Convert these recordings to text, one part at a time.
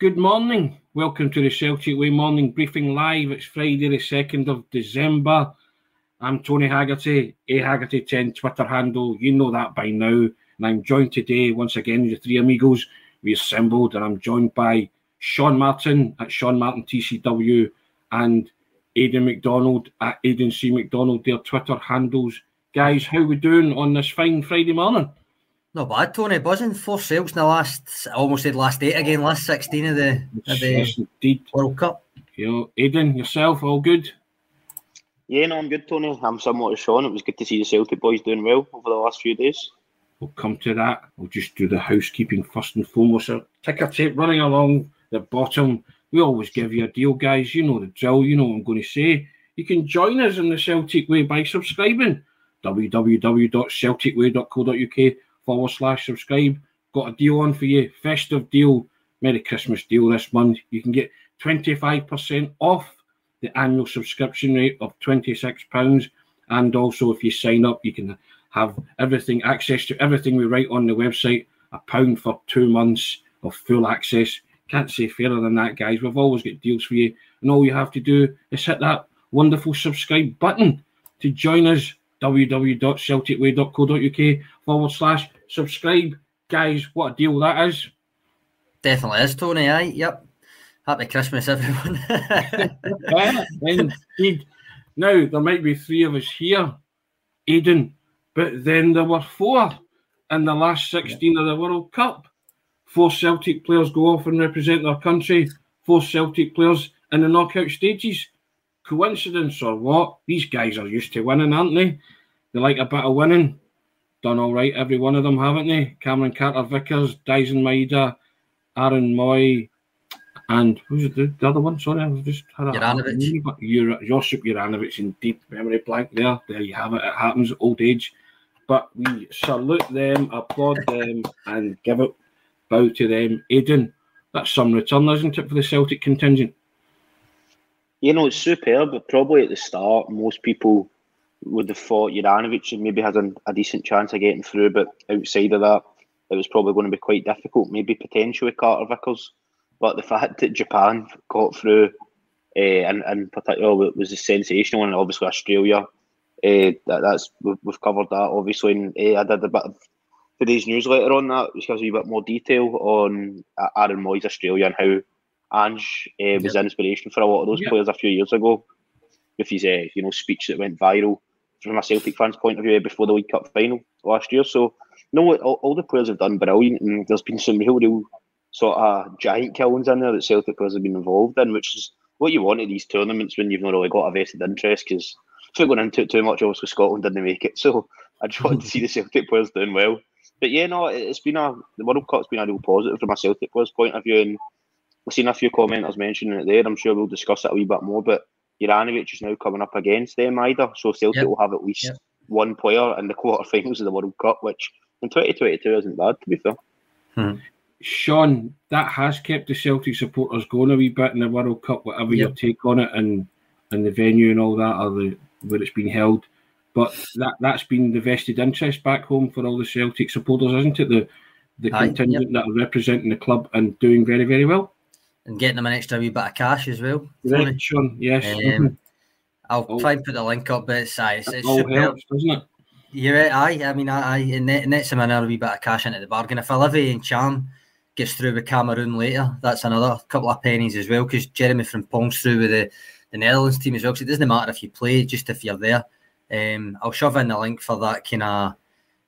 Good morning. Welcome to the Celtic Way morning briefing live. It's Friday, the 2nd of December. I'm Tony Haggerty, A Haggerty10 Twitter handle. You know that by now. And I'm joined today, once again, the three amigos. We assembled, and I'm joined by Sean Martin at Sean Martin TCW and Aidan McDonald at Aidan C. McDonald, their Twitter handles. Guys, how we doing on this fine Friday morning? Not bad, Tony. Buzzing four sales in the last, I almost said last eight again, last 16 of the, of the yes. World Cup. You know, Aidan, yourself, all good? Yeah, no, I'm good, Tony. I'm somewhat as Sean. It was good to see the Celtic boys doing well over the last few days. We'll come to that. We'll just do the housekeeping first and foremost. So, ticker tape running along the bottom. We always give you a deal, guys. You know the drill. You know what I'm going to say. You can join us in the Celtic Way by subscribing. www.celticway.co.uk forward slash subscribe. Got a deal on for you. Festive deal. Merry Christmas deal this month. You can get 25% off the annual subscription rate of £26. And also, if you sign up, you can have everything, access to everything we write on the website, a pound for two months of full access. Can't say fairer than that, guys. We've always got deals for you. And all you have to do is hit that wonderful subscribe button to join us. www.celticway.co.uk forward slash subscribe. Guys, what a deal that is. Definitely is, Tony. Aye, yep. Happy Christmas, everyone. yeah, indeed. Now, there might be three of us here, Aidan, but then there were four in the last 16 of the World Cup. Four Celtic players go off and represent their country, four Celtic players in the knockout stages. Coincidence or what? These guys are used to winning, aren't they? They like a bit of winning. Done all right, every one of them, haven't they? Cameron Carter Vickers, Daizen Maeda, Aaron Mooy, and who's the, the other one? Sorry, I've just had a Juranovic. Josip Juranovic in deep memory blank there. There you have it. It happens at old age. But we salute them, applaud them, and give it bow to them. Aidan, that's some return, isn't it, for the Celtic contingent? You know, it's superb, but probably at the start, most people would have thought Juranovic maybe had a, a decent chance of getting through, but outside of that, it was probably going to be quite difficult. Maybe potentially Carter Vickers but the fact that Japan got through, uh, and in particular, was a sensational, and obviously Australia. Uh, that, that's we've, we've, covered that obviously, and uh, I did a bit of today's newsletter on that, which gives you a bit more detail on Aaron Mooy's Australia and how Ange uh, was yep. inspiration for a lot of those yep. players a few years ago, with his uh, you know speech that went viral from a Celtic fans' point of view eh, before the League Cup final last year. So, no, all, all the players have done brilliant, and there's been some real, real sort of giant killings in there that Celtic players have been involved in, which is what you want at these tournaments when you've not really got a vested interest. Because we're going into it too much, obviously Scotland didn't make it, so I just wanted to see the Celtic players doing well. But yeah, no, it's been a the World Cup's been a real positive from a Celtic players' point of view, and we've seen a few commenters mentioning it there. I'm sure we'll discuss it a wee bit more, but Juranovic is now coming up against them either, so Celtic yep. will have at least yep. one player in the quarterfinals of the World Cup, which in 2022 isn't bad to be fair. Hmm. Sean, that has kept the Celtic supporters going a wee bit in the World Cup, whatever yep. your take on it and and the venue and all that, or the where it's been held. But that that's been the vested interest back home for all the Celtic supporters, isn't it? The the Aye, contingent yep. that are representing the club and doing very very well, and getting them an extra wee bit of cash as well. Right, Sean. Yes. Um. I'll all, try and put the link up, but it's, it's, it's super. Helps, doesn't it? Yeah, aye. I mean, I, I it nets them another wee bit of cash into the bargain. If Olivier Ntcham gets through with Cameroon later. That's another couple of pennies as well because Jeremy Frimpong's through with the, the Netherlands team as well. So it doesn't matter if you play, just if you're there. Um, I'll shove in the link for that kind of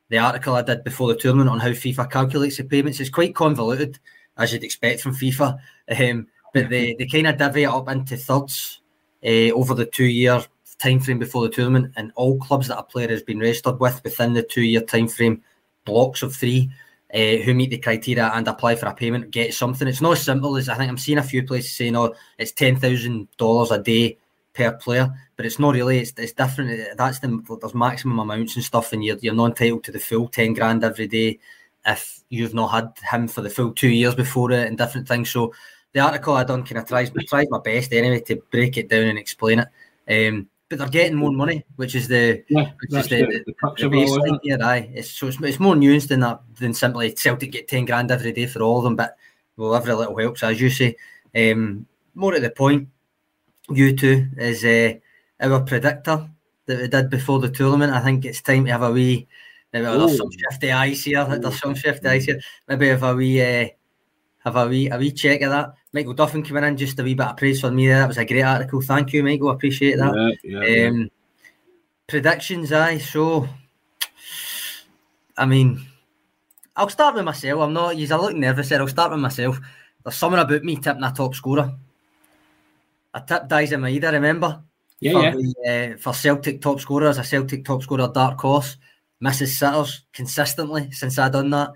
the article I did before the tournament on how FIFA calculates the payments. It's quite convoluted, as you'd expect from FIFA, um, but they, they kind of divvy it up into thirds uh, over the two year time frame before the tournament, and all clubs that a player has been registered with within the two year time frame, blocks of three uh, who meet the criteria and apply for a payment get something. It's not as simple as I think I'm seeing a few places saying, "Oh, it's ten thousand dollars a day per player," but it's not really. It's, it's different. That's the there's maximum amounts and stuff, and you're you're not entitled to the full ten grand every day if you've not had him for the full two years before it and different things. So the article I done kind of tries tries my best anyway to break it down and explain it. Um, but they're getting more money, which is the yeah, which is the, the, the, the baseline here. Aye, it's, so it's, it's more nuanced than that than simply Celtic get ten grand every day for all of them. But well, every little helps, as you say. Um, more at the point, you two is uh, our predictor that we did before the tournament. I think it's time to have a wee. Maybe there's some shifty eyes here. There's some shifty eyes here. Maybe have a wee, uh, have a wee, a wee check of that. Michael Duffin coming in, just a wee bit of praise for me there. That was a great article. Thank you, Michael. Appreciate that. Yeah, yeah, um, yeah. Predictions, aye. So, I mean, I'll start with myself. I'm not. You're looking nervous here. I'll start with myself. There's something about me tipping a top scorer. I tipped Daizen Maeda, remember? Yeah, for, yeah. The, uh, for Celtic top scorer as a Celtic top scorer dark horse, misses sitters consistently since I done that.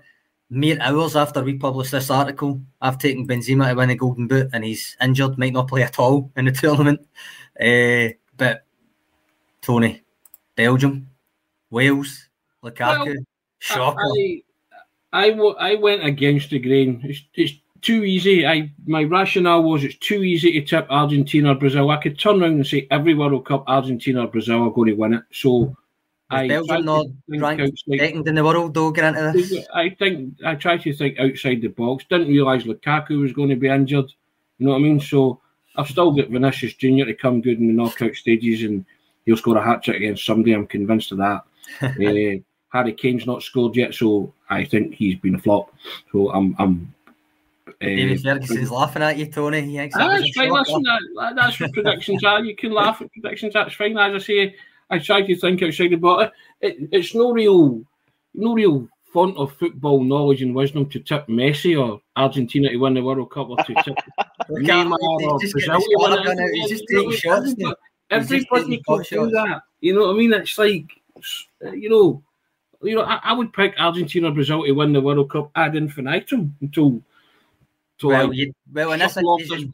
Mere hours after we published this article, I've taken Benzema to win the Golden Boot, and he's injured, might not play at all in the tournament. Uh, but Tony, Belgium, Wales, Lukaku, well, shocker. I, I, I, went against the grain. It's, it's too easy. I my rationale was it's too easy to tip Argentina or Brazil. I could turn around and say every World Cup, Argentina or Brazil are going to win it. So I Belgium not ranked second in the world though. This. I think I try to think outside the box. Didn't realise Lukaku was going to be injured. You know what I mean? So I've still got Vinicius Junior to come good in the knockout stages, and he'll score a hat trick against somebody. I'm convinced of that. uh, Harry Kane's not scored yet, so I think he's been a flop. So I'm I'm David uh, Ferguson's laughing at you, Tony. He ah, that's fine. Listen, that, that's what predictions are. You can laugh at predictions. That's fine. As I say, I try to think outside the box. It, it's no real, no real font of football knowledge and wisdom to tip Messi or Argentina to win the World Cup or to tip Neymar or Brazil to Everybody can do that. You know what I mean? It's like, you know, you know, I, I would pick Argentina or Brazil to win the World Cup ad infinitum until so well, you, well, in this occasion,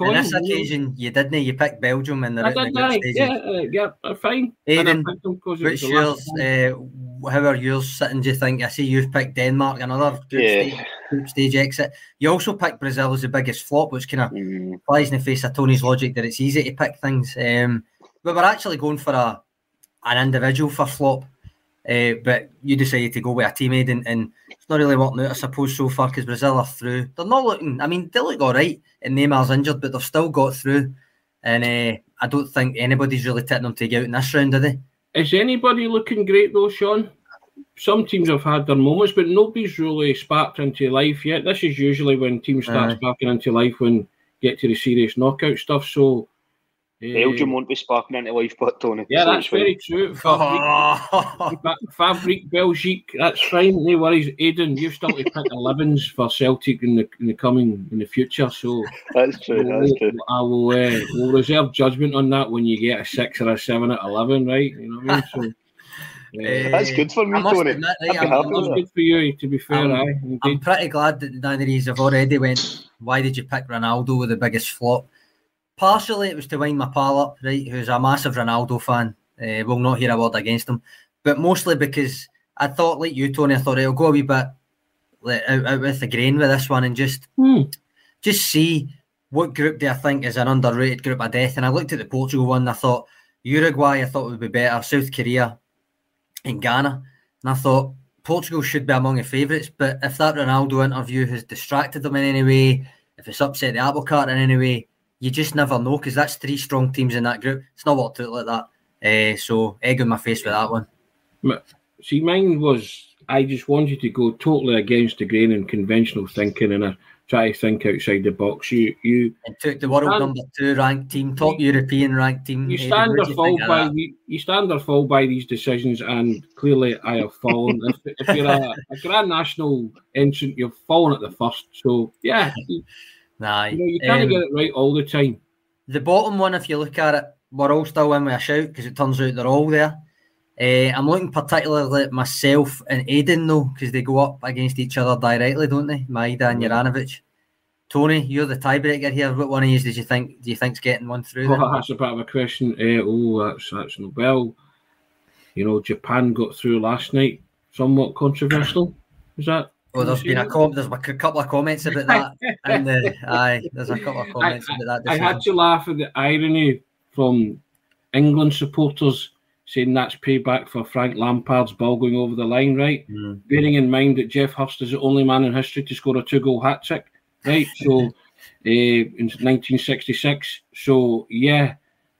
in this occasion, you didn't. You picked Belgium in the, I did, the group Yeah, uh, yeah, fine. Aidan, what's yours? Uh, how are yours sitting? Do you think? I see you've picked Denmark, another group, yeah. stage, group stage exit. You also picked Brazil as the biggest flop, which kind of mm. flies in the face of Tony's logic that it's easy to pick things. Um, but we're actually going for a an individual for flop. Uh, but you decided to go with a teammate, and, and it's not really working out, I suppose, so far because Brazil are through. They're not looking. I mean, they look all right, and Neymar's injured, but they've still got through. And uh, I don't think anybody's really tipping them to get out in this round, are they? Is anybody looking great though, Sean? Some teams have had their moments, but nobody's really sparked into life yet. This is usually when teams start uh, sparking into life when get to the serious knockout stuff. So Belgium won't be sparking into life, but Tony. Yeah, so that's very true. Fabrique, Fabrique Belgique, that's fine. No worries, Aidan. You've still to pick 11s for Celtic in the in the coming in the future. So that's true. That's true. I will. Uh, will reserve judgment on that when you get a six or a seven at eleven, right? You know what I mean? So. Uh, that's good for me, Tony. Admit, right, I'm, that's good for you, to be fair. I'm, I'm pretty glad that none of have already went. Why did you pick Ronaldo with the biggest flop? Partially it was to wind my pal up, right, who's a massive Ronaldo fan. Uh, will not hear a word against him, but mostly because I thought, like you, Tony, I thought it'll go a wee bit like, out, out with the grain with this one and just hmm. just see what group do I think is an underrated group of death. And I looked at the Portugal one, and I thought Uruguay, I thought would be better, South Korea, and Ghana, and I thought Portugal should be among the favourites. But if that Ronaldo interview has distracted them in any way, if it's upset the apple cart in any way, you just never know because that's three strong teams in that group. It's not worked out like that. Uh, so egg on my face with that one. See, mine was I just wanted to go totally against the grain and conventional thinking, and I try to think outside the box. You you and took the world stand, number two ranked team, top European ranked team. You stand or fall by you stand or fall by these decisions, and clearly I have fallen. if, if, you're a, a, grand national entrant, you've fallen at the first. So yeah. Nah, you, know, you can't um, get it right all the time. The bottom one, if you look at it, we're all still in with a shout because it turns out they're all there. Uh, I'm looking particularly at myself and Aidan though, because they go up against each other directly, don't they? Maeda and Juranovic. Tony, you're the tiebreaker here. What one of you did you think? Do you think's getting one through? Oh, that's a bit of a question. Uh, oh, that's that's well. You know, Japan got through last night. Somewhat controversial. Is that well, there's been a com- there's a couple of comments about that, and uh, aye, there's a couple of comments I, about that. I had to laugh at the irony from England supporters saying that's payback for Frank Lampard's ball going over the line, right? Mm. Bearing in mind that Geoff Hurst is the only man in history to score a two-goal hat trick. right? So uh, in 1966. So yeah,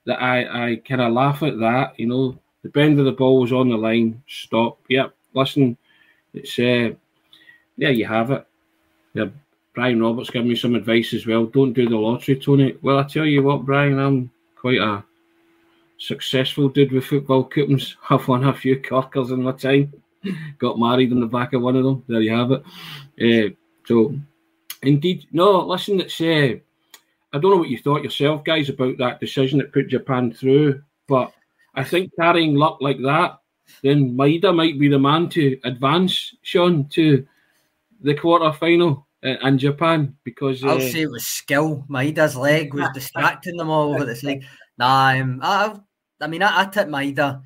that I I kind of laugh at that. You know, the bend of the ball was on the line. Stop. Yep. Listen, it's uh, there you have it. Yeah, Brian Roberts giving me some advice as well. Don't do the lottery, Tony. Well, I tell you what, Brian, I'm quite a successful dude with football coupons. I've won a few corkers in my time. Got married in the back of one of them. There you have it. Uh, so, indeed, no. Listen, it's. Uh, I don't know what you thought yourself, guys, about that decision that put Japan through, but I think carrying luck like that, then Maeda might be the man to advance, Sean, to the quarter final and Japan because uh, I'll say it was skill. Maeda's leg was distracting them all over the thing. Nah, um, I, I mean, I, I tipped Maeda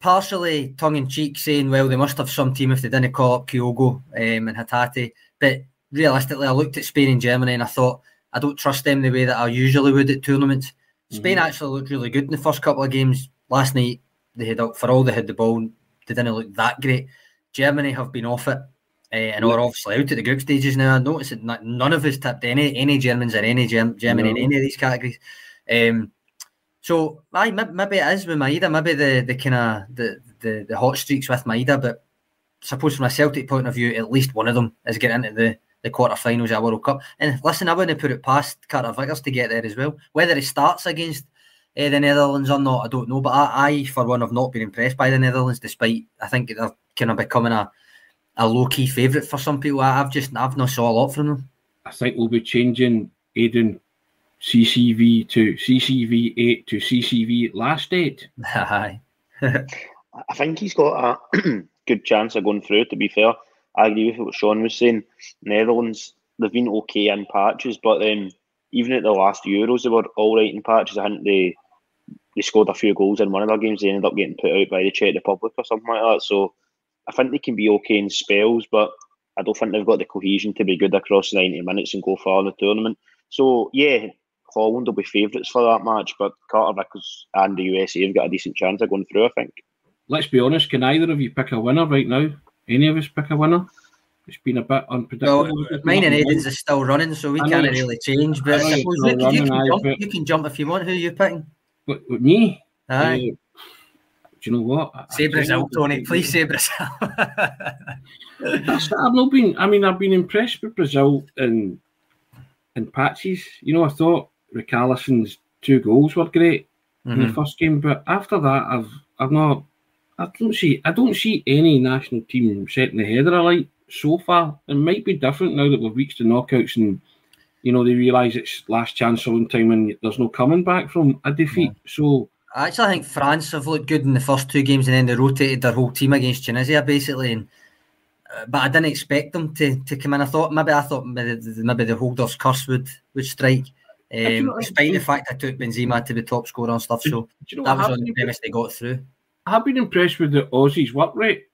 partially tongue in cheek, saying, "Well, they must have some team if they didn't call up Kyogo um, and Hatate." But realistically, I looked at Spain and Germany and I thought I don't trust them the way that I usually would at tournaments. Spain mm-hmm. actually looked really good in the first couple of games. Last night, they had for all they had the ball, they didn't look that great. Germany have been off it. Uh, and are obviously out at the group stages now. I noticed that none of us tipped any any Germans or any Germ- Germany no. in any of these categories. Um, so aye, maybe it is with Maeda, maybe the the kind of the, the the hot streaks with Maeda, but I suppose from a Celtic point of view, at least one of them is getting into the the quarterfinals of the World Cup. And listen, I wouldn't put it past Carter Vickers to get there as well. Whether he starts against uh, the Netherlands or not, I don't know. But I, I, for one, have not been impressed by the Netherlands, despite I think they're kind of becoming a a low key favourite for some people. I've just I've not saw a lot from them. I think we'll be changing Aidan CCV to CCV eight to CCV last eight. Aye. I think he's got a good chance of going through. To be fair, I agree with what Sean was saying. Netherlands they've been okay in patches, but then even at the last Euros they were all right in patches. I think they they scored a few goals in one of their games. They ended up getting put out by the Czech Republic or something like that. So I think they can be okay in spells, but I don't think they've got the cohesion to be good across 90 minutes and go far in the tournament. So, yeah, Holland will be favourites for that match, but Carter Vickers and the USA have got a decent chance of going through, I think. Let's be honest, can either of you pick a winner right now? Any of us pick a winner? It's been a bit unpredictable. Well, mine and Aidan's is still running, so we can't really change. But I suppose you, you, can jump, you can jump if you want. Who are you picking? With, with me? Aye. Uh, do you know what? Say Brazil, Tony. Please say Brazil. I've not been. I mean, I've been impressed with Brazil in in patches. You know, I thought Richarlison's two goals were great mm-hmm. in the mm-hmm. first game, but after that, I've I've not. I don't see. I don't see any national team setting the header alight so far. It might be different now that we've reached the knockouts and you know they realise it's last chance all the time and there's no coming back from a defeat. Yeah. So I actually think France have looked good in the first two games, and then they rotated their whole team against Tunisia basically. And uh, but I didn't expect them to, to come in. I thought maybe I thought maybe, maybe the Holders curse would would strike. Um, despite the fact I took Benzema to be top scorer and stuff, so you know that was on the premise they got through. I have been impressed with the Aussies' work rate.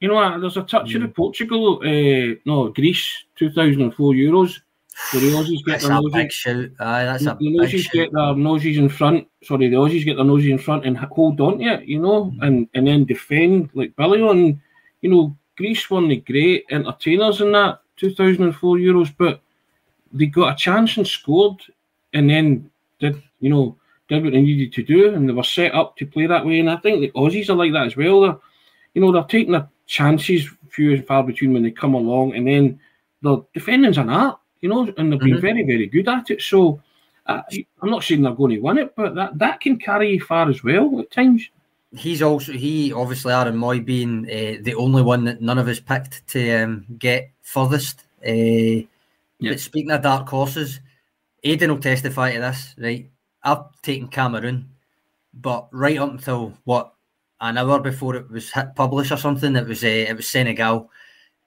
You know, there's a touch mm. of the Portugal, uh, no Greece, 2004 Euros. The Aussies get that's their noses. Shout. Aye, that's the, a the Aussies get their noses in front. Sorry, the Aussies get their noses in front and hold on to it, you know, mm. and, and then defend like Billy on. You know, Greece won the great entertainers in that 2004 Euros, but they got a chance and scored, and then did you know did what they needed to do, and they were set up to play that way. And I think the Aussies are like that as well. They're, you know, they're taking their chances few and far between when they come along, and then the defending's an art you know, and they've been mm-hmm. very, very good at it. So uh, I'm not saying they're going to win it, but that, that can carry you far as well at times. He's also he obviously Aaron Mooy being uh, the only one that none of us picked to um, get furthest. Uh, But speaking of dark horses, Aidan will testify to this, right? I've taken Cameroon, but right up until what an hour before it was hit published or something, it was uh, it was Senegal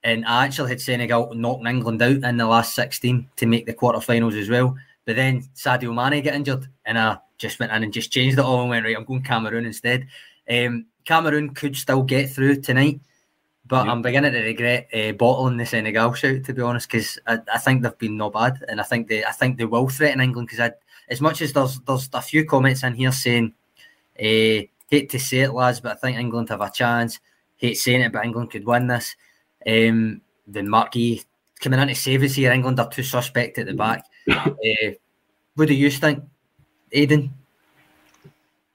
and I actually had Senegal knocking England out in the last 16 to make the quarterfinals as well. But then Sadio Mane got injured, and I just went in and just changed it all and went right. I'm going Cameroon instead. Um, Cameroon could still get through tonight, but yep. I'm beginning to regret uh, bottling the Senegal shout to be honest, because I, I, think they've been no bad, and I think they I think they will threaten England because as much as there's there's a few comments in here saying, uh, hate to say it, lads, but I think England have a chance. Hate saying it, but England could win this. Um, the Marquis coming in to save us here. England are too suspect at the back. uh, what do you think, Aidan?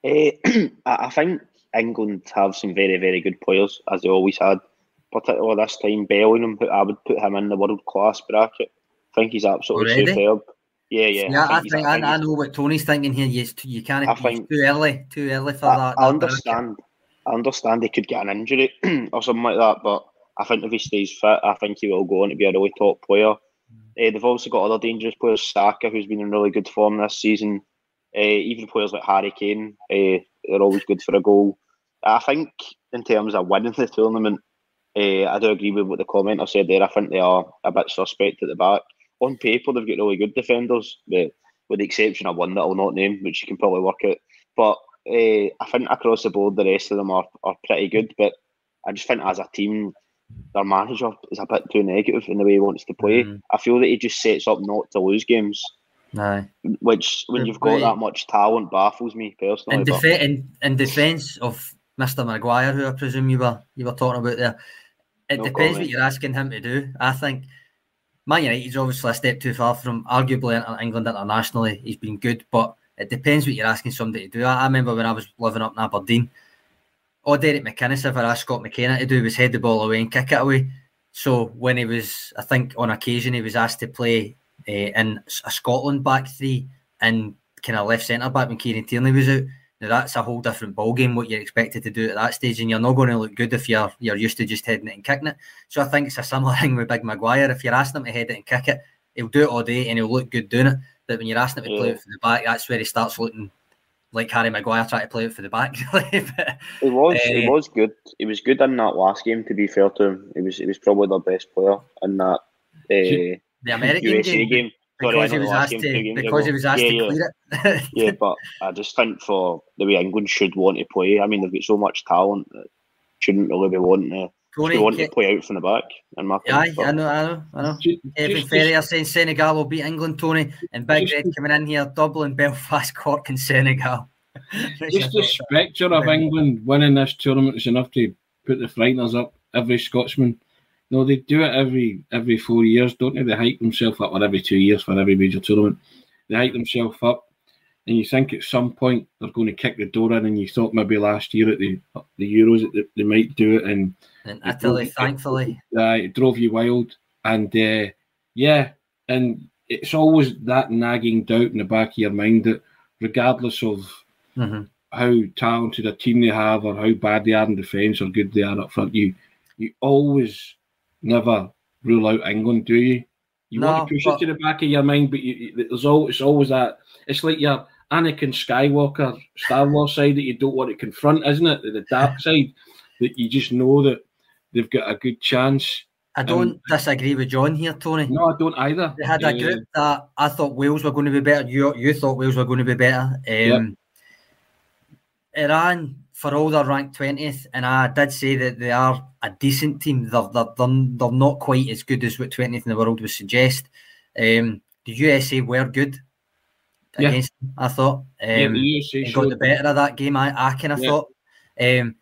Uh, I think England have some very, very good players, as they always had. Particularly this time, Bellingham, but I would put him in the world class bracket. I think he's absolutely Already? superb. Yeah, yeah. Yeah, I think, I, think I, I, know what Tony's thinking here. You, you can't. I think too early, too early for I, that. I understand. Bracket. I understand he could get an injury or something like that, but I think if he stays fit, I think he will go on to be a really top player. Uh, they've also got other dangerous players, Saka, who's been in really good form this season. Uh, even players like Harry Kane, uh, they're always good for a goal. I think in terms of winning the tournament, I do agree with what the commenter said there. I think they are a bit suspect at the back. On paper, they've got really good defenders, with, with the exception of one that I'll not name, which you can probably work out. But I think across the board, the rest of them are, are pretty good. But I just think as a team, their manager is a bit too negative in the way he wants to play. Mm. I feel that he just sets up not to lose games. Aye. Which, when you've got that much talent, baffles me personally. In, def- in, in defence of Mr. Maguire, who I presume you were you were talking about there, it no depends comment. what you're asking him to do. I think Man United's obviously a step too far from arguably England internationally. He's been good, but it depends what you're asking somebody to do. I, I remember when I was living up in Aberdeen, all Derek McInnes ever asked Scott McKenna to do was head the ball away and kick it away. So when he was, I think on occasion he was asked to play uh, in a Scotland back three and kind of left centre back when Kieran Tierney was out. Now that's a whole different ball game. What you're expected to do at that stage, and you're not going to look good if you're you're used to just heading it and kicking it. So I think it's a similar thing with Big Maguire. If you're asking him to head it and kick it, he'll do it all day and he'll look good doing it. But when you're asking him to yeah. play it for the back, that's where he starts looking like Harry Maguire trying to play it for the back. but, he was, uh, he was good. He was good in that last game. To be fair to him, he was, he was probably the best player in that. Uh, the American USA game. game. Sorry, because he was asked to because he was asked yeah, to clear it. yeah, but I just think for the way England should want to play, I mean they've got so much talent that shouldn't really be wanting to Tony, want to play out from the back. In my yeah, I know, I know, I know. Evan Ferrier saying Senegal will beat England, Tony, and Big Red coming in here, Dublin, Belfast, Cork, and Senegal. Just the spectre of England winning this tournament is enough to put the frighteners up every Scotsman. No, they do it every every four years, don't they? They hype themselves up, or every two years for every major tournament. They hype themselves up, and you think at some point they're going to kick the door in, and you thought maybe last year at the the Euros that they, they might do it, and in Italy, thankfully. Uh, it drove you wild. And uh, yeah, and it's always that nagging doubt in the back of your mind that regardless of mm-hmm. how talented a team they have or how bad they are in defence or good they are up front, you you always never rule out England, do you? You no, want to push but... it to the back of your mind, but you, there's always, it's always that. It's like your Anakin Skywalker Star Wars side that you don't want to confront, isn't it? The dark side that you just know that they've got a good chance. I don't um, disagree with John here, Tony. No, I don't either. They had a group that I thought Wales were going to be better. You you thought Wales were going to be better. Um, yep. Iran, for all they're ranked 20th, and I did say that they are a decent team. They're, they're, they're, they're not quite as good as what 20th in the world would suggest. Um, the USA were good against yeah. them, I thought. Um, yeah, the USA got the better of that game, I, I kind of yeah. thought. Um,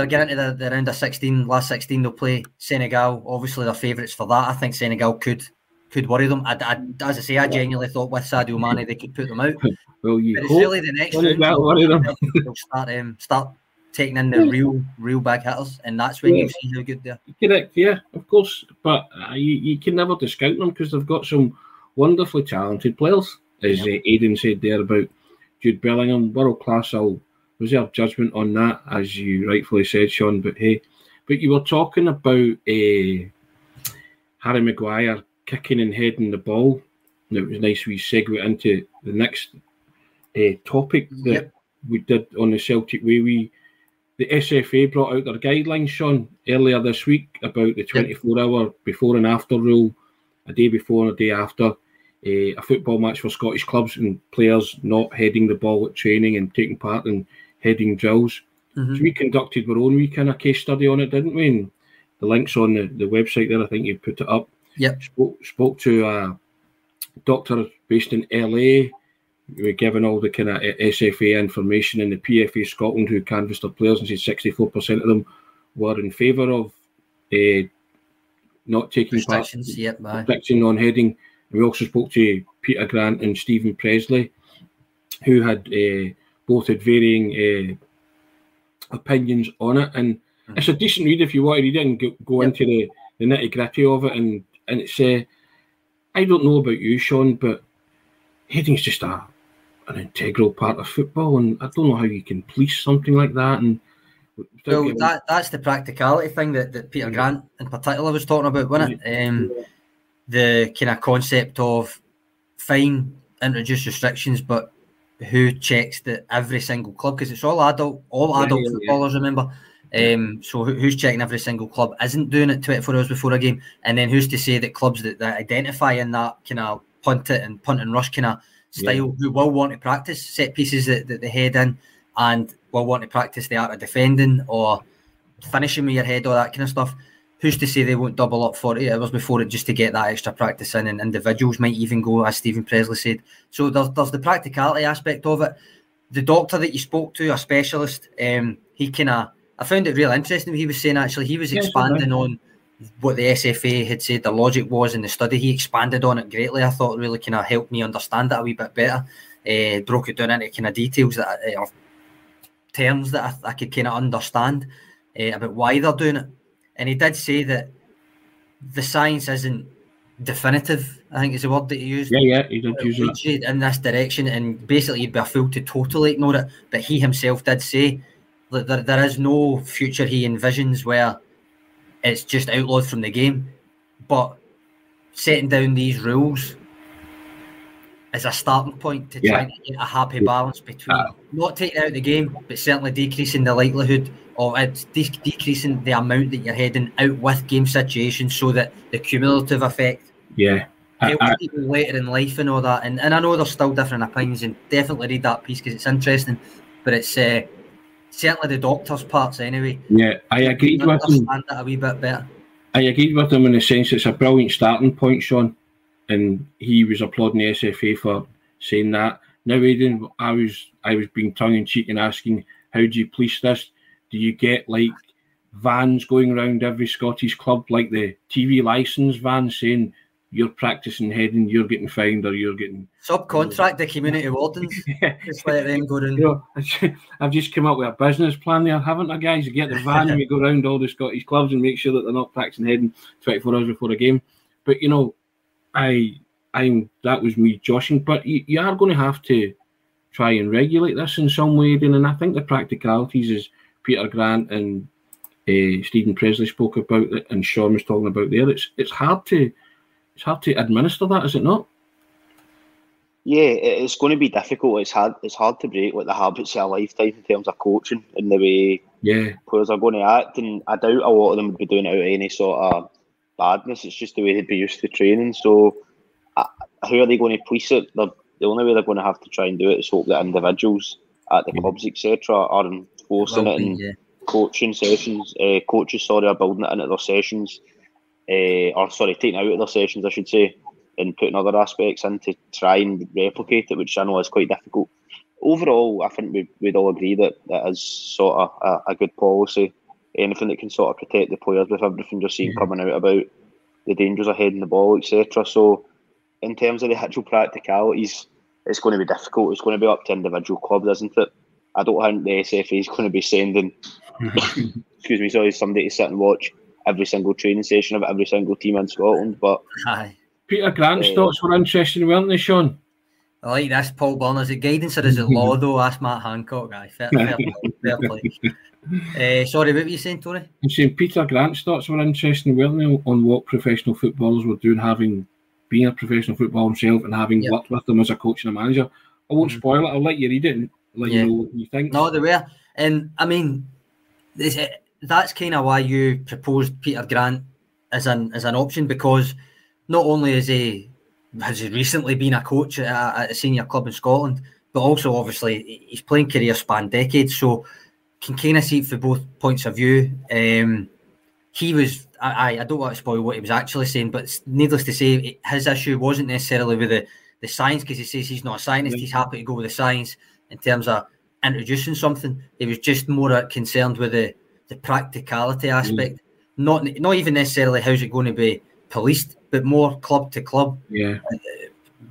they'll get into the, the round of 16, last 16, they'll play Senegal. Obviously, they're favourites for that. I think Senegal could could worry them. I, I, as I say, I genuinely thought with Sadio Mane they could put them out. well, you but it's really the next round they'll start um, start taking in the real real big hitters, and that's when yeah. you see how good they are. Correct, yeah, of course. But uh, you, you can never discount them because they've got some wonderfully talented players, as yeah. uh, Aidan said there about Jude Bellingham, world class. I'll reserve judgment on that, as you rightfully said, Sean. But hey, but you were talking about uh, Harry Maguire kicking and heading the ball. And it was nice we segue into the next uh, topic that yep. we did on the Celtic way. We the SFA brought out their guidelines, Sean, earlier this week about the 24 yep. hour before and after rule, a day before and a day after. Uh, a football match for Scottish clubs and players not heading the ball at training and taking part in heading drills. Mm-hmm. So we conducted our own wee kind of case study on it, didn't we? And the links on the, the website there, I think you put it up. Yeah. Spoke, spoke to a doctor based in LA. We were given all the kind of SFA information in the PFA Scotland who canvassed their players and said 64% of them were in favour of uh, not taking part. Yep, restriction on heading. We also spoke to Peter Grant and Steven Pressley, who had uh, both had varying uh, opinions on it. And mm-hmm. it's a decent read if you want to read it and go, go yep. into the, the nitty gritty of it. And and it's uh, I don't know about you, Sean, but heading's just a an integral part of football, and I don't know how you can police something like that. And well, getting... that that's the practicality thing that, that Peter Grant in particular was talking about, wasn't it? Um, the kind of concept of fine, introduce restrictions, but who checks that every single club because it's all adult, all adult yeah, yeah, footballers. Yeah. Remember, um, so who's checking every single club isn't doing it 24 hours before a game, and then who's to say that clubs that, that identify in that kind of punt it and punt and rush kind of style who will want to practice set pieces that, that they head in and will want to practice the art of defending or finishing with your head, all that kind of stuff. Who's to say they won't double up 48 hours before it just to get that extra practice in? And individuals might even go, as Steven Pressley said. So there's, there's the practicality aspect of it. The doctor that you spoke to, a specialist, um, he kind of, I found it real interesting. He was saying actually, he was expanding on what the SFA had said the logic was in the study. He expanded on it greatly. I thought really kind of helped me understand it a wee bit better. Uh, broke it down into kind of details that uh, terms that I, I could kind of understand uh, about why they're doing it. And he did say that the science isn't definitive. I think is the word that he used. Yeah, yeah, he did use it in this direction, and basically you'd be a fool to totally ignore it. But he himself did say that there, there is no future he envisions where it's just outlawed from the game. But setting down these rules is a starting point to yeah. try to get a happy balance between uh, not taking out the game, but certainly decreasing the likelihood of it, de- decreasing the amount that you're heading out with game situations so that the cumulative effect yeah helps people later in life and all that. And, and I know there's still different opinions, and definitely read that piece because it's interesting, but it's uh, certainly the doctor's parts anyway. Yeah, I agreed with him. a wee bit better. I agreed with him in the sense it's a brilliant starting point, Sean and he was applauding the SFA for saying that. Now, Aidan, I was I was being tongue in cheek and asking, how do you police this? Do you get like vans going around every Scottish club, like the TV license van, saying you're practicing heading, you're getting fined, or you're getting subcontract the community wardens. yeah. Just let them go in. You know, I've just come up with a business plan there, haven't I, guys? You get the van and we go around all the Scottish clubs and make sure that they're not practicing heading 24 hours before a game. But you know, I I'm that was me joshing, but you, you are going to have to try and regulate this in some way, and I think the practicalities is Peter Grant and uh, Steven Pressley spoke about it, and Sean was talking about there. It's it's hard to it's hard to administer that, is it not? Yeah, it's going to be difficult. It's hard. It's hard to break like the habits of a lifetime in terms of coaching and the way yeah players are going to act. And I doubt a lot of them would be doing it out of any sort of badness. It's just the way they'd be used to training. So, uh, how are they going to police it? They're, the only way they're going to have to try and do it is hope that individuals at the clubs, etc., are enforcing well, it in yeah. coaching sessions. Uh, coaches, sorry, are building it into their sessions, uh, or sorry, taking out of their sessions, I should say, and putting other aspects in to try and replicate it, which I know is quite difficult. Overall, I think we, would all agree that that is sort of a, a good policy anything that can sort of protect the players with everything just seen coming out about the dangers ahead heading the ball, etc. So, in terms of the actual practicalities, it's going to be difficult. It's going to be up to individual clubs, isn't it? I don't think the SFA is going to be sending, excuse me, sorry, somebody to sit and watch every single training session of every single team in Scotland. But Aye. Peter Grant's uh, thoughts were interesting, weren't they, Sean? I like this, Paul Byrne. Is it guidance or is it law, though? Ask Matt Hancock, guy. Fair, fair play. Fair play. Uh, sorry, what were you saying, Tony? I'm saying Peter Grant's thoughts were interesting, weren't they, on what professional footballers were doing, having been a professional footballer himself and having yep. worked with them as a coach and a manager. I won't mm-hmm. spoil it. I'll let you read it and let yeah. you know what you think. No, they were. And I mean, eh, that's kind of why you proposed Peter Grant as an as an option because not only is he has he recently been a coach at, at a senior club in Scotland, but also obviously his playing career spanned decades. So can kind of see it for both points of view. Um, he was, I, I don't want to spoil what he was actually saying, but needless to say, his issue wasn't necessarily with the, the science because he says he's not a scientist. He's happy to go with the science in terms of introducing something. He was just more concerned with the, the practicality aspect. Mm. not not even necessarily how's it going to be policed, but more club to club. Yeah. Uh,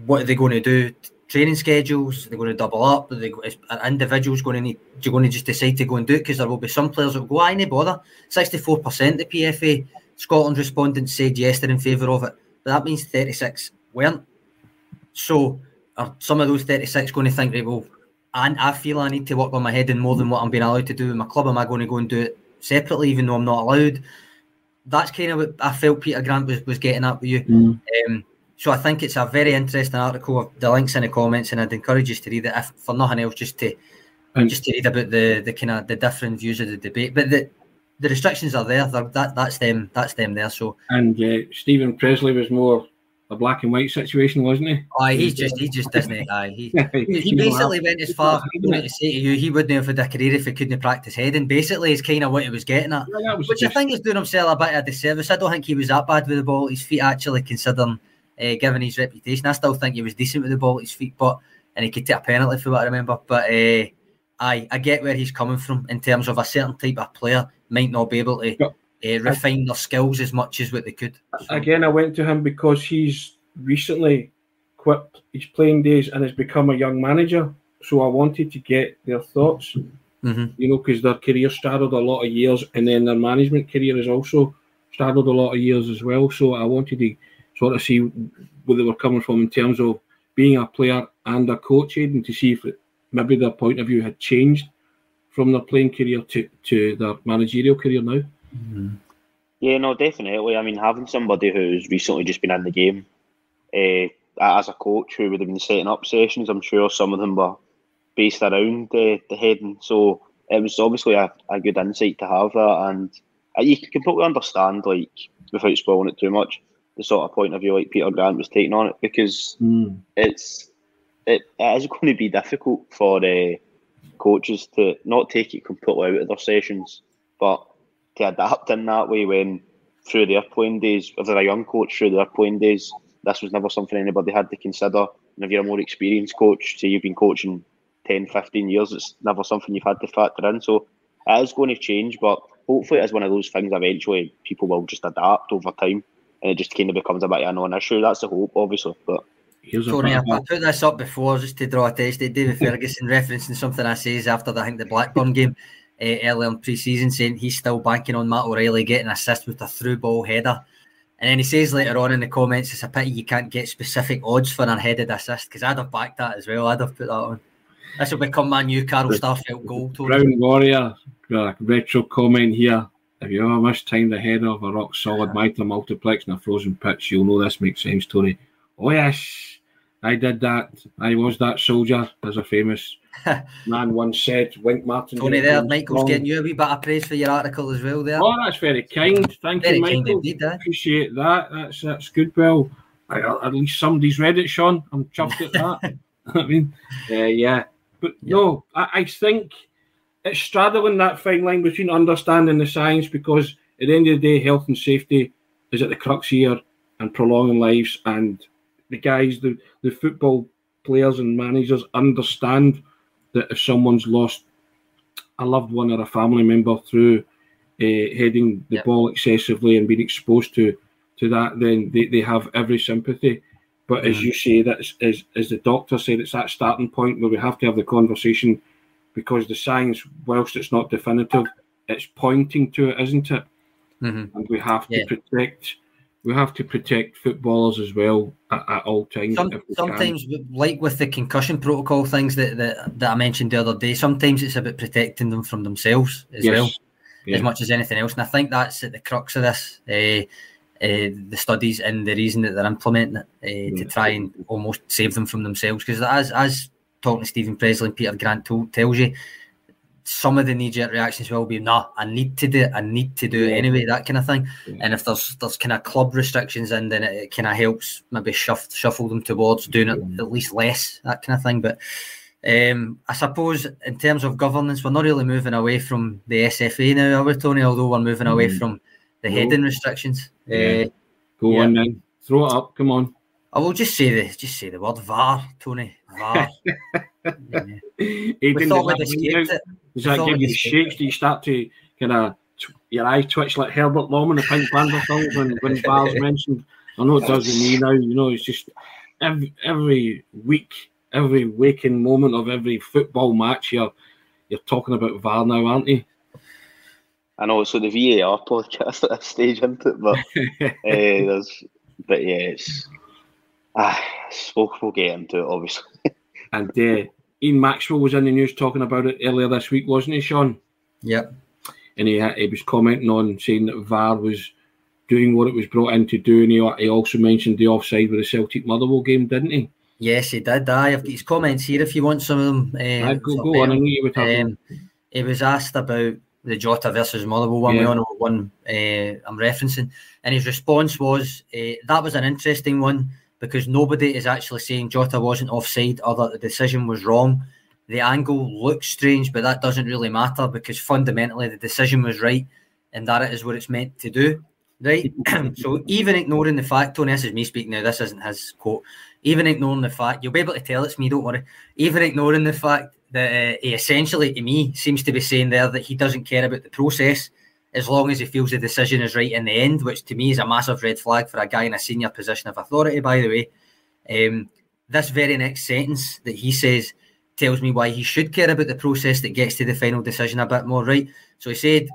what are they going to do? Training schedules. They're going to double up? Are, they, are individuals going to need? You're going to just decide to go and do it because there will be some players that will go. I no bother. Sixty-four percent the PFA Scotland respondents said yes they're in favour of it, but that means thirty-six weren't. So are some of those thirty-six going to think, right, well, and I feel I need to work on my head and more than what I'm being allowed to do with my club. Am I going to go and do it separately, even though I'm not allowed? That's kind of what I felt Peter Grant was, was getting at with you. Mm. Um, so I think it's a very interesting article. The links in the comments, and I'd encourage you to read it if for nothing else, just to and just to read about the the kind of the different views of the debate. But the the restrictions are there. That that's them. That's them there. So and uh, Steven Pressley was more a black and white situation, wasn't he? Oh, he's just he just doesn't. Aye, he, he basically went as far to say to you he wouldn't have had a career if he couldn't practice heading. Basically, is kind of what he was getting at, yeah, which I think is doing himself a bit of a disservice. I don't think he was that bad with the ball his feet. Actually, considering uh, given his reputation, I still think he was decent with the ball at his feet, but and he could take a penalty for what I remember. But uh, I I get where he's coming from in terms of a certain type of player might not be able to uh, refine their skills as much as what they could. So. Again, I went to him because he's recently quit his playing days and has become a young manager. So I wanted to get their thoughts, mm-hmm. you know, because their career started a lot of years, and then their management career has also started a lot of years as well. So I wanted to sort of see where they were coming from in terms of being a player and a coach, and to see if it, maybe their point of view had changed from their playing career to, to their managerial career now. Mm-hmm. Yeah, no, definitely. I mean, having somebody who's recently just been in the game uh, as a coach who would have been setting up sessions, I'm sure some of them were based around the, the heading. So it was obviously a, a good insight to have that. And uh, you can completely understand, like, without spoiling it too much, the sort of point of view like Peter Grant was taking on it because mm. it's it, it is going to be difficult for uh, coaches to not take it completely out of their sessions, but to adapt in that way when through their playing days, if they're a young coach through their playing days, this was never something anybody had to consider. And if you're a more experienced coach, say you've been coaching 10, 15 years, it's never something you've had to factor in. So it is going to change, but hopefully it's one of those things eventually people will just adapt over time and it just kind of becomes a bit of a non issue. That's the hope, obviously. But Tony, I, I put this up before just to draw attention to David Ferguson referencing something I says after the, I think the Blackburn game uh, earlier in pre-season, saying he's still banking on Matt O'Riley getting an assist with a through ball header. And then he says later on in the comments, it's a pity you can't get specific odds for an headed assist because I'd have backed that as well. I'd have put that on. This will become my new Carl Starfelt goal. Tony. Brown Warrior, got a retro comment here. If you ever mistimed the header of a rock solid Mitre multiplex in a frozen pitch, you'll know this makes sense, Tony. Oh, yes, I did that. I was that soldier, as a famous man once said. Wink Martin. Tony, there, Michael's getting you a wee bit of praise for your article as well. There. Oh, that's very kind. Thank very you, Michael. Indeed, eh? Appreciate that. That's that's good. Well, I, at least somebody's read it, Sean. I'm chuffed at that. I mean, uh, yeah, but yeah. no, I, I think it's straddling that fine line between understanding the science because at the end of the day, health and safety is at the crux here and prolonging lives. And the guys, the, the football players and managers understand that if someone's lost a loved one or a family member through uh, heading the yep. ball excessively and being exposed to to that, then they, they have every sympathy. But mm-hmm. as you say, that as, as the doctor said, it's that starting point where we have to have the conversation because the science, whilst it's not definitive, it's pointing to it, isn't it? Mm-hmm. And we have to yeah. protect. We have to protect footballers as well at, at all times. Some, sometimes, can. like with the concussion protocol things that, that that I mentioned the other day, sometimes it's about protecting them from themselves as yes. well, yeah. as much as anything else. And I think that's at the crux of this. Uh, uh, the studies and the reason that they're implementing it uh, yeah. to try and almost save them from themselves. Because as as talking to Steven Pressley and Peter Grant told, tells you, some of the knee jerk reactions will be, nah, I need to do it, I need to do it anyway, that kind of thing. Yeah. And if there's there's kind of club restrictions in, then it, it kind of helps maybe shuff, shuffle them towards doing it yeah. at least less, that kind of thing. But um, I suppose in terms of governance, we're not really moving away from the SFA now, are we, Tony? Although we're moving mm. away from the heading restrictions. Yeah. Uh, Go on then, throw it up, come on. I will just say the just say the word VAR, Tony. VAR. yeah. Does that give you the shakes? Do you start to kind of your eye twitch like Herbert Lom in the Pink Panther films when when VAR's mentioned. I know it does with me now. You know, it's just every every week, every waking moment of every football match, you're you're talking about VAR now, aren't you? I know it's so the VAR podcast at a stage, isn't it? But uh, there's, but yeah, it's ah, we'll, we'll get into it obviously. and uh, Ian Maxwell was in the news talking about it earlier this week, wasn't he, Sean? Yep. And he, he was commenting on saying that VAR was doing what it was brought in to do, and he, he also mentioned the offside with the Celtic Motherwell game, didn't he? Yes, he did. I have got his comments here if you want some of them. Uh, go, go on, um, He was asked about the Jota versus Motherwell one, yeah. we all know one uh, I'm referencing, and his response was uh, that was an interesting one because nobody is actually saying Jota wasn't offside or that the decision was wrong. The angle looks strange, but that doesn't really matter because fundamentally the decision was right, and that is what it's meant to do. Right. so even ignoring the fact, Tony, this is me speaking now. This isn't his quote. Even ignoring the fact, you'll be able to tell it's me. Don't worry. Even ignoring the fact that uh, he essentially, to me, seems to be saying there that he doesn't care about the process as long as he feels the decision is right in the end, which to me is a massive red flag for a guy in a senior position of authority. By the way, um, this very next sentence that he says tells me why he should care about the process that gets to the final decision a bit more. Right. So he said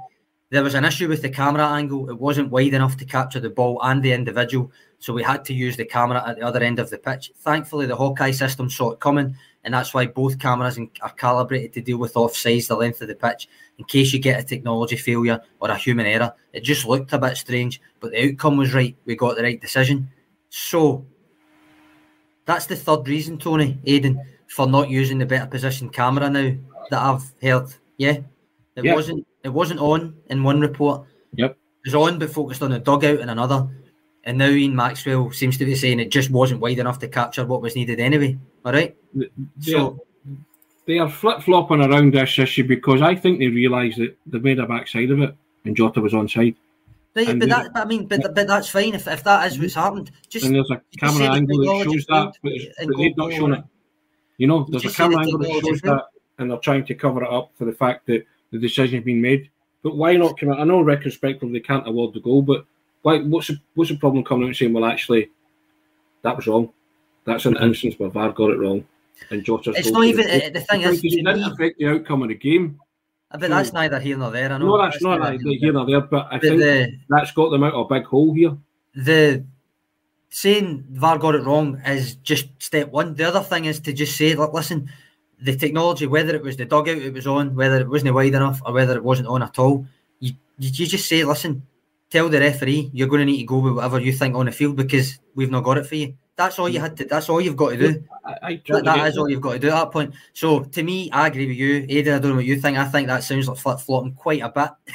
there was an issue with the camera angle. It wasn't wide enough to capture the ball and the individual, so we had to use the camera at the other end of the pitch. Thankfully, the Hawkeye system saw it coming, and that's why both cameras are calibrated to deal with offsides the length of the pitch in case you get a technology failure or a human error. It just looked a bit strange, but the outcome was right. We got the right decision. So that's the third reason, Tony Aidan, for not using the better position camera now that I've heard. Yeah, it yep. wasn't it wasn't on in one report. Yep. It was on but focused on the dugout in another. And now Ian Maxwell seems to be saying it just wasn't wide enough to capture what was needed anyway. All right. They so they are flip flopping around this issue because I think they realise that they made a backside of it and Jota was on side. Right, but that, I mean, but, but that's fine if, if that is what's happened. Just and there's a camera angle that shows that, but, but they've not shown it. You know, there's a camera angle that shows that, and they're trying to cover it up for the fact that the decision has been made. But why not come out? I know retrospectively they can't award the goal, but why? What's the, what's the problem coming out and saying, well, actually, that was wrong. That's an mm-hmm. instance where VAR got it wrong, and Jota's. It's not even the, the thing is. It didn't affect the outcome of the game. But so, that's neither here nor there. I know. No, that's, that's not neither here nor there. But I but think the, that's got them out of a big hole here. The saying VAR got it wrong is just step one. The other thing is to just say, like, listen, the technology, whether it was the dugout it was on, whether it wasn't wide enough, or whether it wasn't on at all, you, you just say, listen, tell the referee you're going to need to go with whatever you think on the field because we've not got it for you. That's all you had to. That's all you've got to do. I, I totally that, that is all you've got to do at that point. So to me, I agree with you, Aidan. I don't know what you think. I think that sounds like flip flopping quite a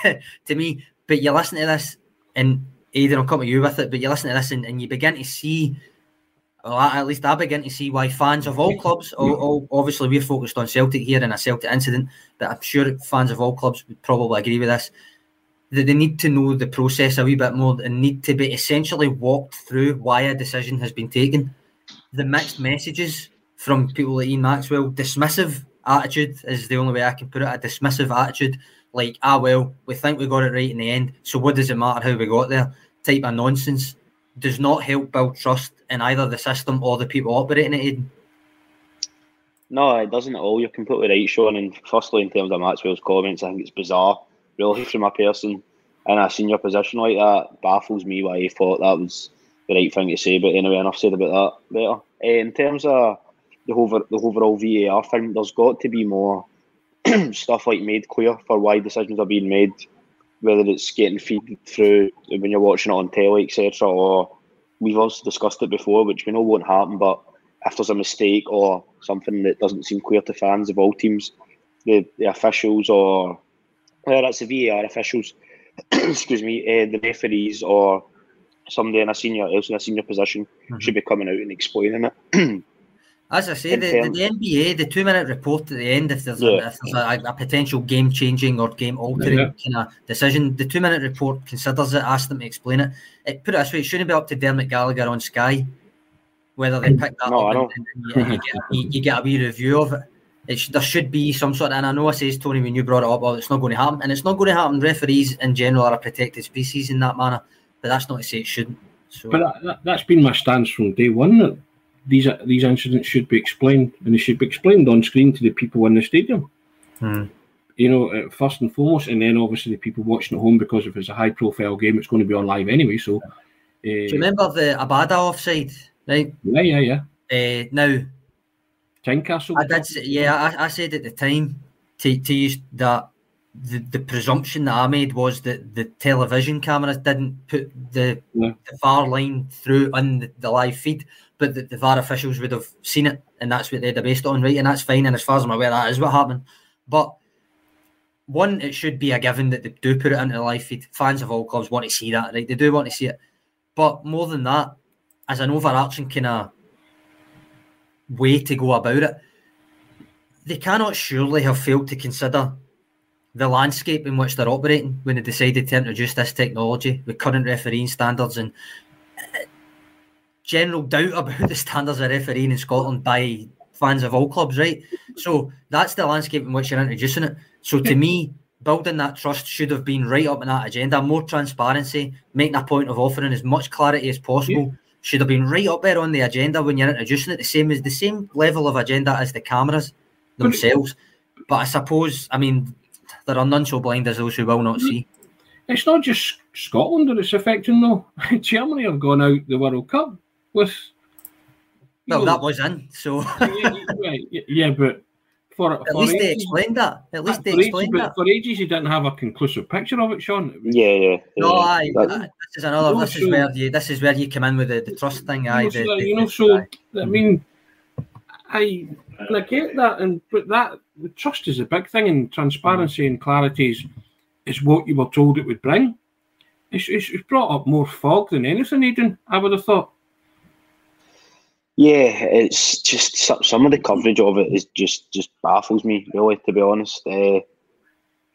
bit to me. But you listen to this, and Aidan, I'll come to you with it. But you listen to this, and, and you begin to see well, at least I begin to see why fans of all clubs, all, all, obviously we're focused on Celtic here and a Celtic incident, but I'm sure fans of all clubs would probably agree with this, that they need to know the process a wee bit more and need to be essentially walked through why a decision has been taken. The mixed messages from people like Ian Maxwell, dismissive attitude is the only way I can put it, a dismissive attitude, like, ah, well, we think we got it right in the end, so what does it matter how we got there? Type of nonsense does not help build trust in either the system or the people operating it. No, it doesn't at all. You're completely right, Sean. And firstly, in terms of Maxwell's comments, I think it's bizarre, really, from a person in a senior position like that. Baffles me why he thought that was the right thing to say. But anyway, enough said about that. Better. Uh, in terms of the over the overall VAR thing, there's got to be more stuff like made clear for why decisions are being made whether it's getting feed through when you're watching it on telly, etc., or we've also discussed it before, which we know won't happen. But if there's a mistake or something that doesn't seem clear to fans of all teams, the, the officials or whether it's the VAR officials, excuse me, uh, the referees or somebody in a senior else in a senior position mm-hmm. should be coming out and explaining it. As I say, the, the, the, NBA, the two minute report at the end, if there's, yeah. a, if there's a, a, potential game changing or game altering yeah. kind of decision, the two minute report considers it, asks them to explain it. it. Put it this way, it shouldn't be up to Dermot Gallagher on Sky whether they pick that no, up and, and, you, you, get, you, you, get, a wee review of it. There should be some sort of, and I know I says Tony when you brought it up, well, it's not going to happen, and it's not going to happen. Referees in general are a protected species in that manner, but that's not to say it shouldn't. So. But that, has been my stance from day one that these these incidents should be explained, and they should be explained on screen to the people in the stadium. Hmm. You know, uh, first and foremost, and then obviously the people watching at home because if it's a high profile game, it's going to be on live anyway. So, uh, do you remember the Abada offside? Right? Yeah, yeah, yeah. Uh, now, Tynecastle. I did. Yeah, I, I said at the time to, to use that the, the presumption that I made was that the television cameras didn't put the, yeah. the VAR line through on the, the live feed, but the, the VAR officials would have seen it, and that's what they'd have based on, right? And that's fine. And as far as I'm aware, that is what happened. But one, it should be a given that they do put it into the live feed. Fans of all clubs want to see that, right? They do want to see it. But more than that, as an overarching kind of way to go about it, they cannot surely have failed to consider the landscape in which they're operating when they decided to introduce this technology with current refereeing standards and uh, general doubt about the standards of refereeing in Scotland by fans of all clubs, right? So that's the landscape in which you're introducing it. So to me, building that trust should have been right up in that agenda. More transparency, making a point of offering as much clarity as possible. Yeah should have been right up there on the agenda when you're introducing it. The same as the same level of agenda as the cameras themselves. But I suppose, I mean, there are none so blind as those who will not see. It's not just Scotland that it's affecting, though. Germany have gone out the World Cup with. Well, know, that was in, so. yeah, yeah, yeah, but for at for least ages, they explained that. At least they explained ages, that. For ages, you didn't have a conclusive picture of it, Sean. Yeah, yeah. No, I. This is another. this is where you. This is where you come in with the, the trust thing. I. You know, the, you know so I mean, I, I get that, and but that the trust is a big thing, and transparency and clarity is, is what you were told it would bring. It's, it's, it's brought up more fog than anything, Aidan. I would have thought. Yeah, it's just some of the coverage of it is just just baffles me. Really, to be honest, uh,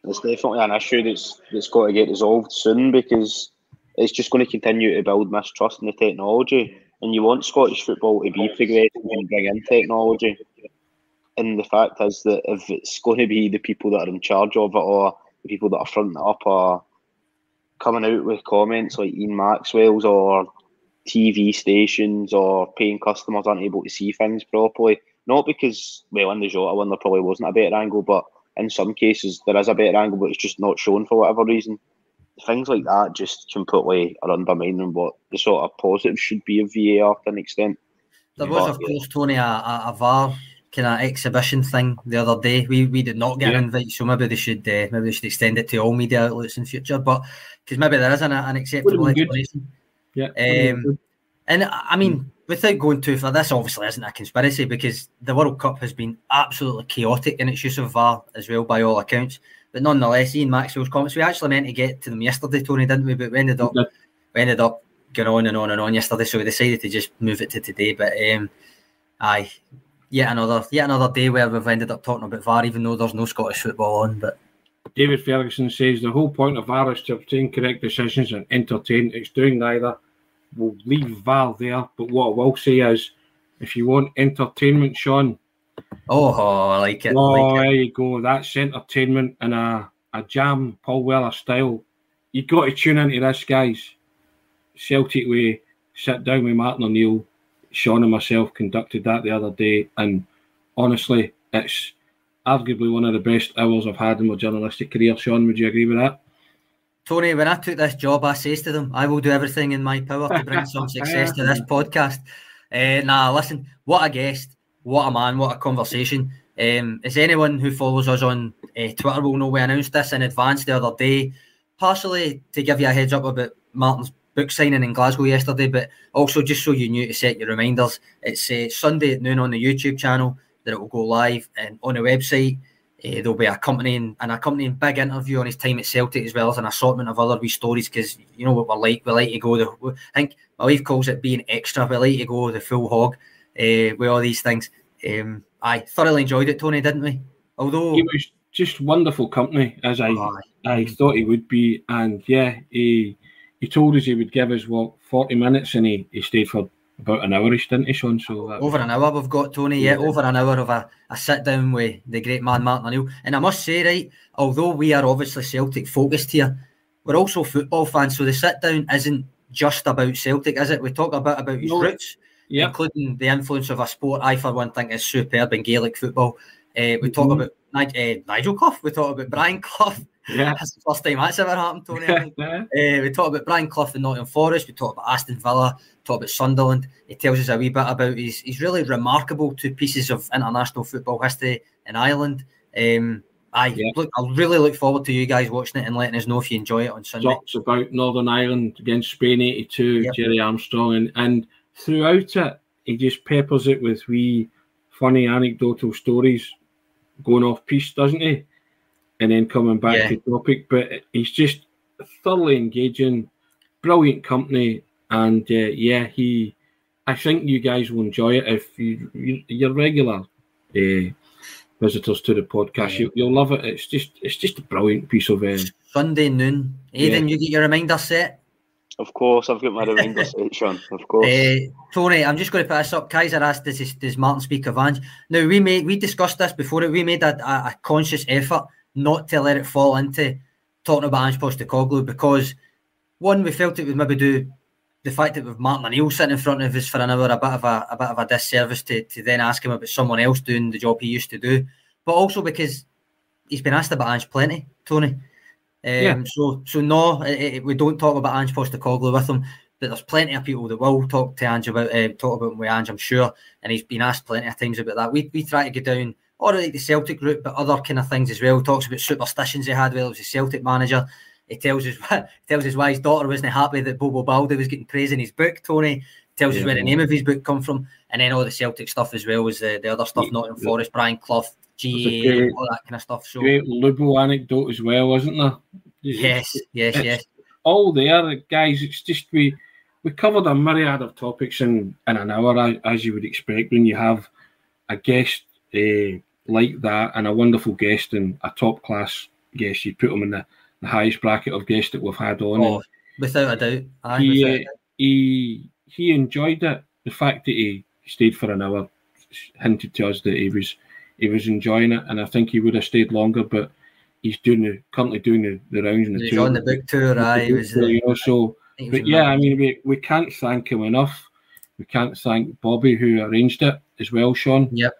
it's definitely an issue that's that's got to get resolved soon because it's just going to continue to build mistrust in the technology. And you want Scottish football to be progressive and bring in technology. And the fact is that if it's going to be the people that are in charge of it or the people that are fronting it up or coming out with comments like Ian Maxwell's or TV stations or paying customers aren't able to see things properly. Not because, well, in the Jota one, there probably wasn't a better angle, but in some cases there is a better angle, but it's just not shown for whatever reason. Things like that just completely are undermining what the sort of positive should be of VAR to an extent. There was, but, of course, Tony, a, a, VAR kind of exhibition thing the other day. We we did not get yeah. an invite, so maybe they should uh, maybe they should extend it to all media outlets in future. But because maybe there is an, an acceptable explanation. Good. Yeah. Um, and I mean, without going too far, this obviously isn't a conspiracy because the World Cup has been absolutely chaotic in its use of VAR as well, by all accounts. But nonetheless, Ian Maxwell's comments, we actually meant to get to them yesterday, Tony, didn't we? But we ended up we ended up going on and on and on yesterday, so we decided to just move it to today. But um, aye, yet another yet another day where we've ended up talking about VAR, even though there's no Scottish football on. But David Ferguson says the whole point of VAR is to obtain correct decisions and entertain. It's doing neither. We'll leave VAR there, but what I will say is, if you want entertainment, Sean. Oh, I like it. Oh, like there it. you go. That's entertainment in a, a jam Paul Weller style. You've got to tune into this, guys. Celtic way, sit down with Martin O'Neill. Sean and myself conducted that the other day, and honestly, it's arguably one of the best hours I've had in my journalistic career. Sean, would you agree with that? Tony, when I took this job, I says to them, I will do everything in my power to bring some success to this podcast. Uh, nah, listen, what a guest, what a man, what a conversation. Um, as anyone who follows us on uh, Twitter will know, we announced this in advance the other day, partially to give you a heads up about Martin's book signing in Glasgow yesterday, but also just so you knew to set your reminders. It's uh, Sunday at noon on the YouTube channel that it will go live and on the website. Uh, there'll be accompanying an accompanying big interview on his time at Celtic as well as an assortment of other wee stories because you know what we're like. We like to go the. I think my wife calls it being extra. We like to go the full hog uh, with all these things. Um, I thoroughly enjoyed it, Tony, didn't we? Although it was just wonderful company as I oh, I thought he would be, and yeah, he he told us he would give us what forty minutes, and he, he stayed for about an hourish, didn't he, Sean? So over an hour we've got Tony. Yeah, yeah over an hour of a, a sit down with the great man Martin O'Neill. And I must say, right, although we are obviously Celtic focused here, we're also football fans. So the sit down isn't just about Celtic, is it? We talk about about his no. roots, yep. including the influence of a sport I, for one, think is superb in Gaelic football. Uh, we talk mm-hmm. about uh, Nigel Clough. We talk about Brian Clough. Yeah. That's the first time that's ever happened, Tony. uh, we talk about Brian Clough in Nottingham Forest. We talk about Aston Villa. Talk about Sunderland. He tells us a wee bit about his. He's really remarkable two pieces of international football history in Ireland. Um, I yeah. look. I really look forward to you guys watching it and letting us know if you enjoy it on Sunday. Talks about Northern Ireland against Spain '82, yep. Gerry Armstrong, and and throughout it, he just peppers it with wee funny anecdotal stories going off piece, doesn't he? And then coming back yeah. to topic, but he's just thoroughly engaging, brilliant company, and uh, yeah, he. I think you guys will enjoy it if you, you are regular uh, visitors to the podcast. Yeah. You, will love it. It's just it's just a brilliant piece of. Uh, Sunday noon, Aidan, yeah. you get your reminder set. Of course, I've got my reminder set, Sean. Of course. Uh, Tony, I'm just going to put this up. Kaiser asked, "Does, does Martin speak of Ange?" Now we made we discussed this before. We made a, a, a conscious effort not to let it fall into talking about Ange Postecoglou because one, we felt it would maybe do the fact that with Martin O'Neill sitting in front of us for an hour a bit of a, a bit of a disservice to, to then ask him about someone else doing the job he used to do, but also because he's been asked about Ange plenty, Tony. Um, yeah. So, so no, it, it, we don't talk about Ange Postecoglou with him, but there's plenty of people that will talk to Ange about uh, talk about him with Ange, I'm sure, and he's been asked plenty of times about that. We we try to go down all like the Celtic route, but other kind of things as well. He talks about superstitions he had while he was a Celtic manager. He tells us tells us why his daughter wasn't happy that Bobo Baldé was getting praise in his book. Tony tells yeah. us where the name of his book come from, and then all the Celtic stuff as well as the, the other stuff, yeah. Nottingham Forest, Brian Clough, GA, all that kind of stuff. So great Lubo anecdote as well, wasn't there? Yes, yes, yes. All there, guys. It's just we we covered a myriad of topics in, in an hour, as you would expect when you have a guest uh, like that and a wonderful guest and a top class guest. You put them in the, the highest bracket of guests that we've had on. Oh, without a doubt. Aye, he, uh, he he enjoyed it. The fact that he stayed for an hour hinted to us that he was he was enjoying it, and I think he would have stayed longer, but he's doing the currently doing the, the rounds in the he's tour. on the book tour, aye. Was, tour, you know, so but yeah, I mean we, we can't thank him enough. We can't thank Bobby who arranged it as well, Sean. Yep.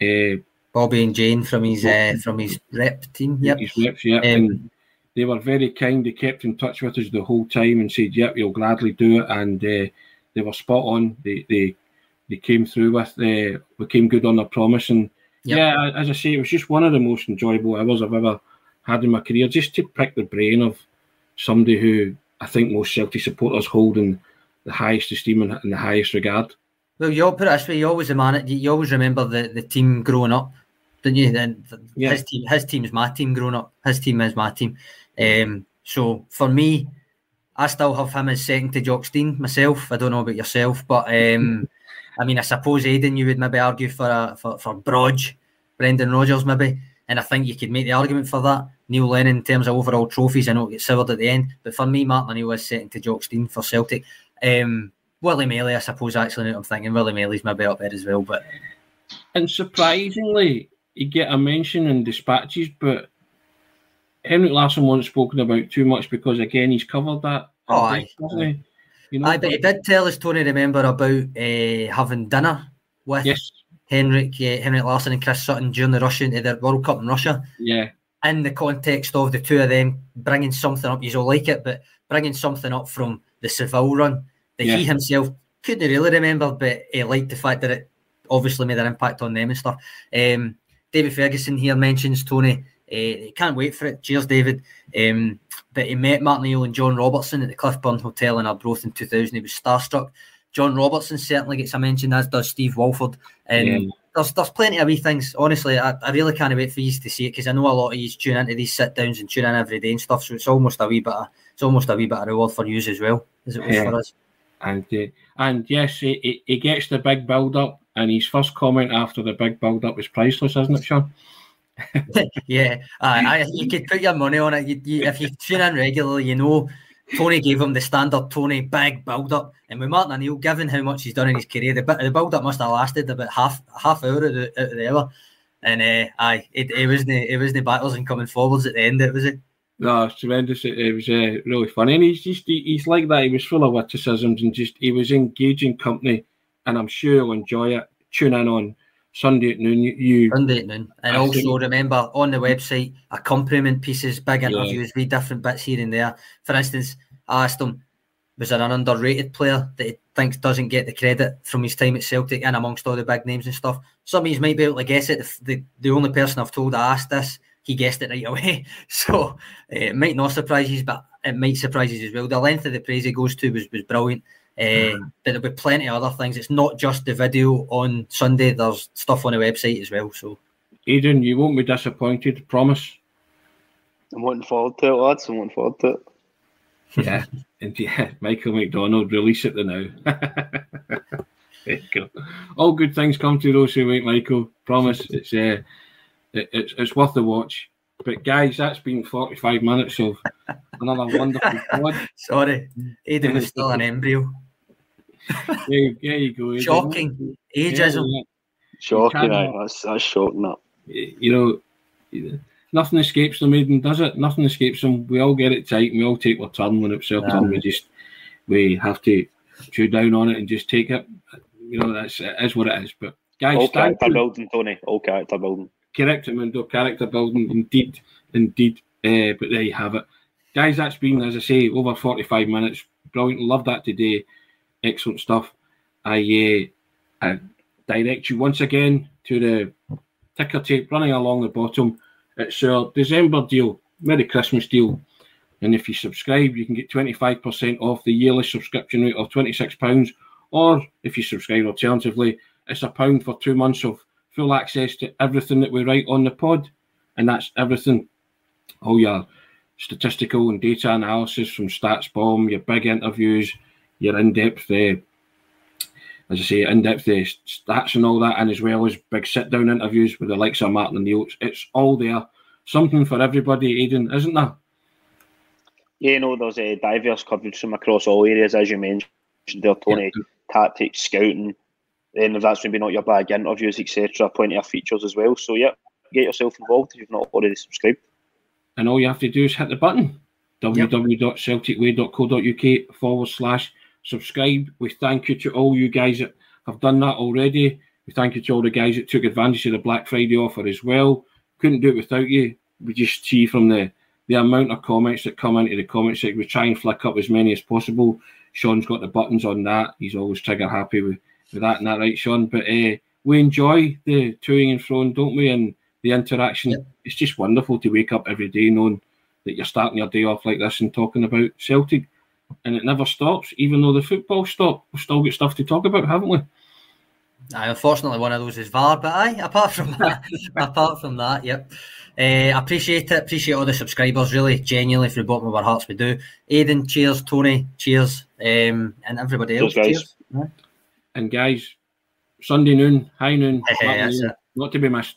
Uh, Bobby and Jane from his uh, from his rep team. Yep. His reps, yeah. Um, they were very kind. They kept in touch with us the whole time and said, "Yep, you'll gladly do it." And uh, they were spot on. They they they came through with the uh, we came good on their promise and Yep. Yeah, as I say, it was just one of the most enjoyable hours I've ever had in my career. Just to pick the brain of somebody who I think most Celtic supporters hold in the highest esteem and the highest regard. Well, you all put it this way: you always man, you always remember the, the team growing up, didn't you? Then yeah. his team, his team is my team growing up. His team is my team. Um, so for me, I still have him as second to Jock Stein myself. I don't know about yourself, but um, I mean, I suppose Aidan, you would maybe argue for a, for for Brodge, Brendan Rodgers, maybe, and I think you could make the argument for that. Neil Lennon in terms of overall trophies, I know it gets severed at the end, but for me, Martin O'Neill is second to Jock Stein for Celtic. Um, Willie Maley, I suppose. Actually, I'm thinking Willie Maley's maybe up there as well, but and surprisingly, you get a mention in dispatches, but Henrik Larsson wasn't spoken about too much because again he's covered that. Oh, aye. He? You know, aye, but he did tell us, Tony, remember about uh, having dinner with yes. Henrik, uh, Henrik Larsson and Chris Sutton during the Russia into their World Cup in Russia. Yeah. In the context of the two of them bringing something up, you all like it, but bringing something up from the Seville run that yeah. he himself couldn't really remember, but he liked the fact that it obviously made an impact on them and stuff. Um, David Ferguson here mentions Tony uh, can't wait for it. Cheers, David. Um, but he met Martin O'Neill and John Robertson at the Cliffburn Hotel in Arbroath in 2000. He was starstruck. John Robertson certainly gets a mention, as does Steve Walford. And yeah. there's there's plenty of wee things. Honestly, I, I really can't wait for you to see it because I know a lot of you tune into these sit downs and tune in every day and stuff. So it's almost a wee bit. Of, it's almost a wee bit of reward for you as well as it was yeah. for us. And uh, and yes, he, he gets the big build up, and his first comment after the big build up was priceless, isn't it, Sean? yeah, I, you could put your money on it. You, you, if you tune in regularly, you know Tony gave him the standard Tony big build up, and with Martin O'Neill, given how much he's done in his career, the, the build up must have lasted about half half hour of the, of the hour. And uh, aye, it, it wasn't it wasn't battles and coming forwards at the end. It was it. No, it's tremendous. It, it was uh, really funny, and he's just he, he's like that. He was full of witticisms and just he was engaging company, and I'm sure you'll enjoy it. Tune in on Sunday at noon. You Sunday at noon, and I also think, remember on the website accompaniment pieces, big interviews, yeah. different bits here and there. For instance, I asked him, was there an underrated player that he thinks doesn't get the credit from his time at Celtic and amongst all the big names and stuff? Some of you might be able to guess it. The, the, the only person I've told I asked this, he guessed it right away. So uh, it might not surprise you, but it might surprise you as well. The length of the praise he goes to was, was brilliant. Uh, but there'll be plenty of other things. It's not just the video on Sunday. There's stuff on the website as well. So, Aidan, you won't be disappointed. Promise. I'm looking forward to it, lads. I'm looking forward to it. Yeah, and yeah, Michael McDonald, release it the now. there you go. All good things come to those who wait, Michael. Promise. It's uh, it, it's it's worth the watch. But guys, that's been 45 minutes of another wonderful pod. Sorry, Aidan was still an embryo. there, there you go. Shocking. Ageism. Yeah, Shocking, aye. That's, that's shocking, that. You know, nothing escapes them, Aidan, does it? Nothing escapes them. We all get it tight and we all take our turn when it's our yeah. turn. We just, we have to chew down on it and just take it. You know, that's it is what it is. But guys, all character building, Tony. All character building. Character window, character building, indeed, indeed. Uh, but there you have it. Guys, that's been, as I say, over 45 minutes. Brilliant. Love that today excellent stuff. I, uh, I direct you once again to the ticker tape running along the bottom. It's our December deal, Merry Christmas deal. And if you subscribe, you can get 25% off the yearly subscription rate of £26. Or if you subscribe alternatively, it's a pound for two months of full access to everything that we write on the pod. And that's everything. All your statistical and data analysis from StatsBomb, your big interviews, your in-depth, uh, as I say, in-depth uh, stats and all that, and as well as big sit-down interviews with the likes of Martin O'Neill. It's, it's all there, something for everybody, Aidan, isn't there? Yeah, no, there's a uh, diverse coverage from across all areas, as you mentioned there, Tony. Yeah. Tactics, scouting, then if that's maybe not your bag, interviews, etc. Plenty of features as well. So yeah, get yourself involved if you've not already subscribed. And all you have to do is hit the button. Yep. www.celticway.co.uk forward slash subscribe. We thank you to all you guys that have done that already. We thank you to all the guys that took advantage of the Black Friday offer as well. Couldn't do it without you. We just see from the the amount of comments that come into the comment section. We try and flick up as many as possible. Sean's got the buttons on that. He's always trigger happy with, with that and that, right, Sean? But uh, we enjoy the toing and froing, don't we? And the interaction. Yep. It's just wonderful to wake up every day knowing that you're starting your day off like this and talking about Celtic and it never stops. Even though the football stopped, we've still got stuff to talk about, haven't we? Aye, unfortunately, one of those is VAR, but aye, apart from that, apart from that, yep. Uh, appreciate it. Appreciate all the subscribers. Really, genuinely, from the bottom of our hearts, we do. Aidan, cheers. Tony, cheers. Um, and everybody else, cheers. cheers. And guys, Sunday noon, high noon, yeah not to be missed.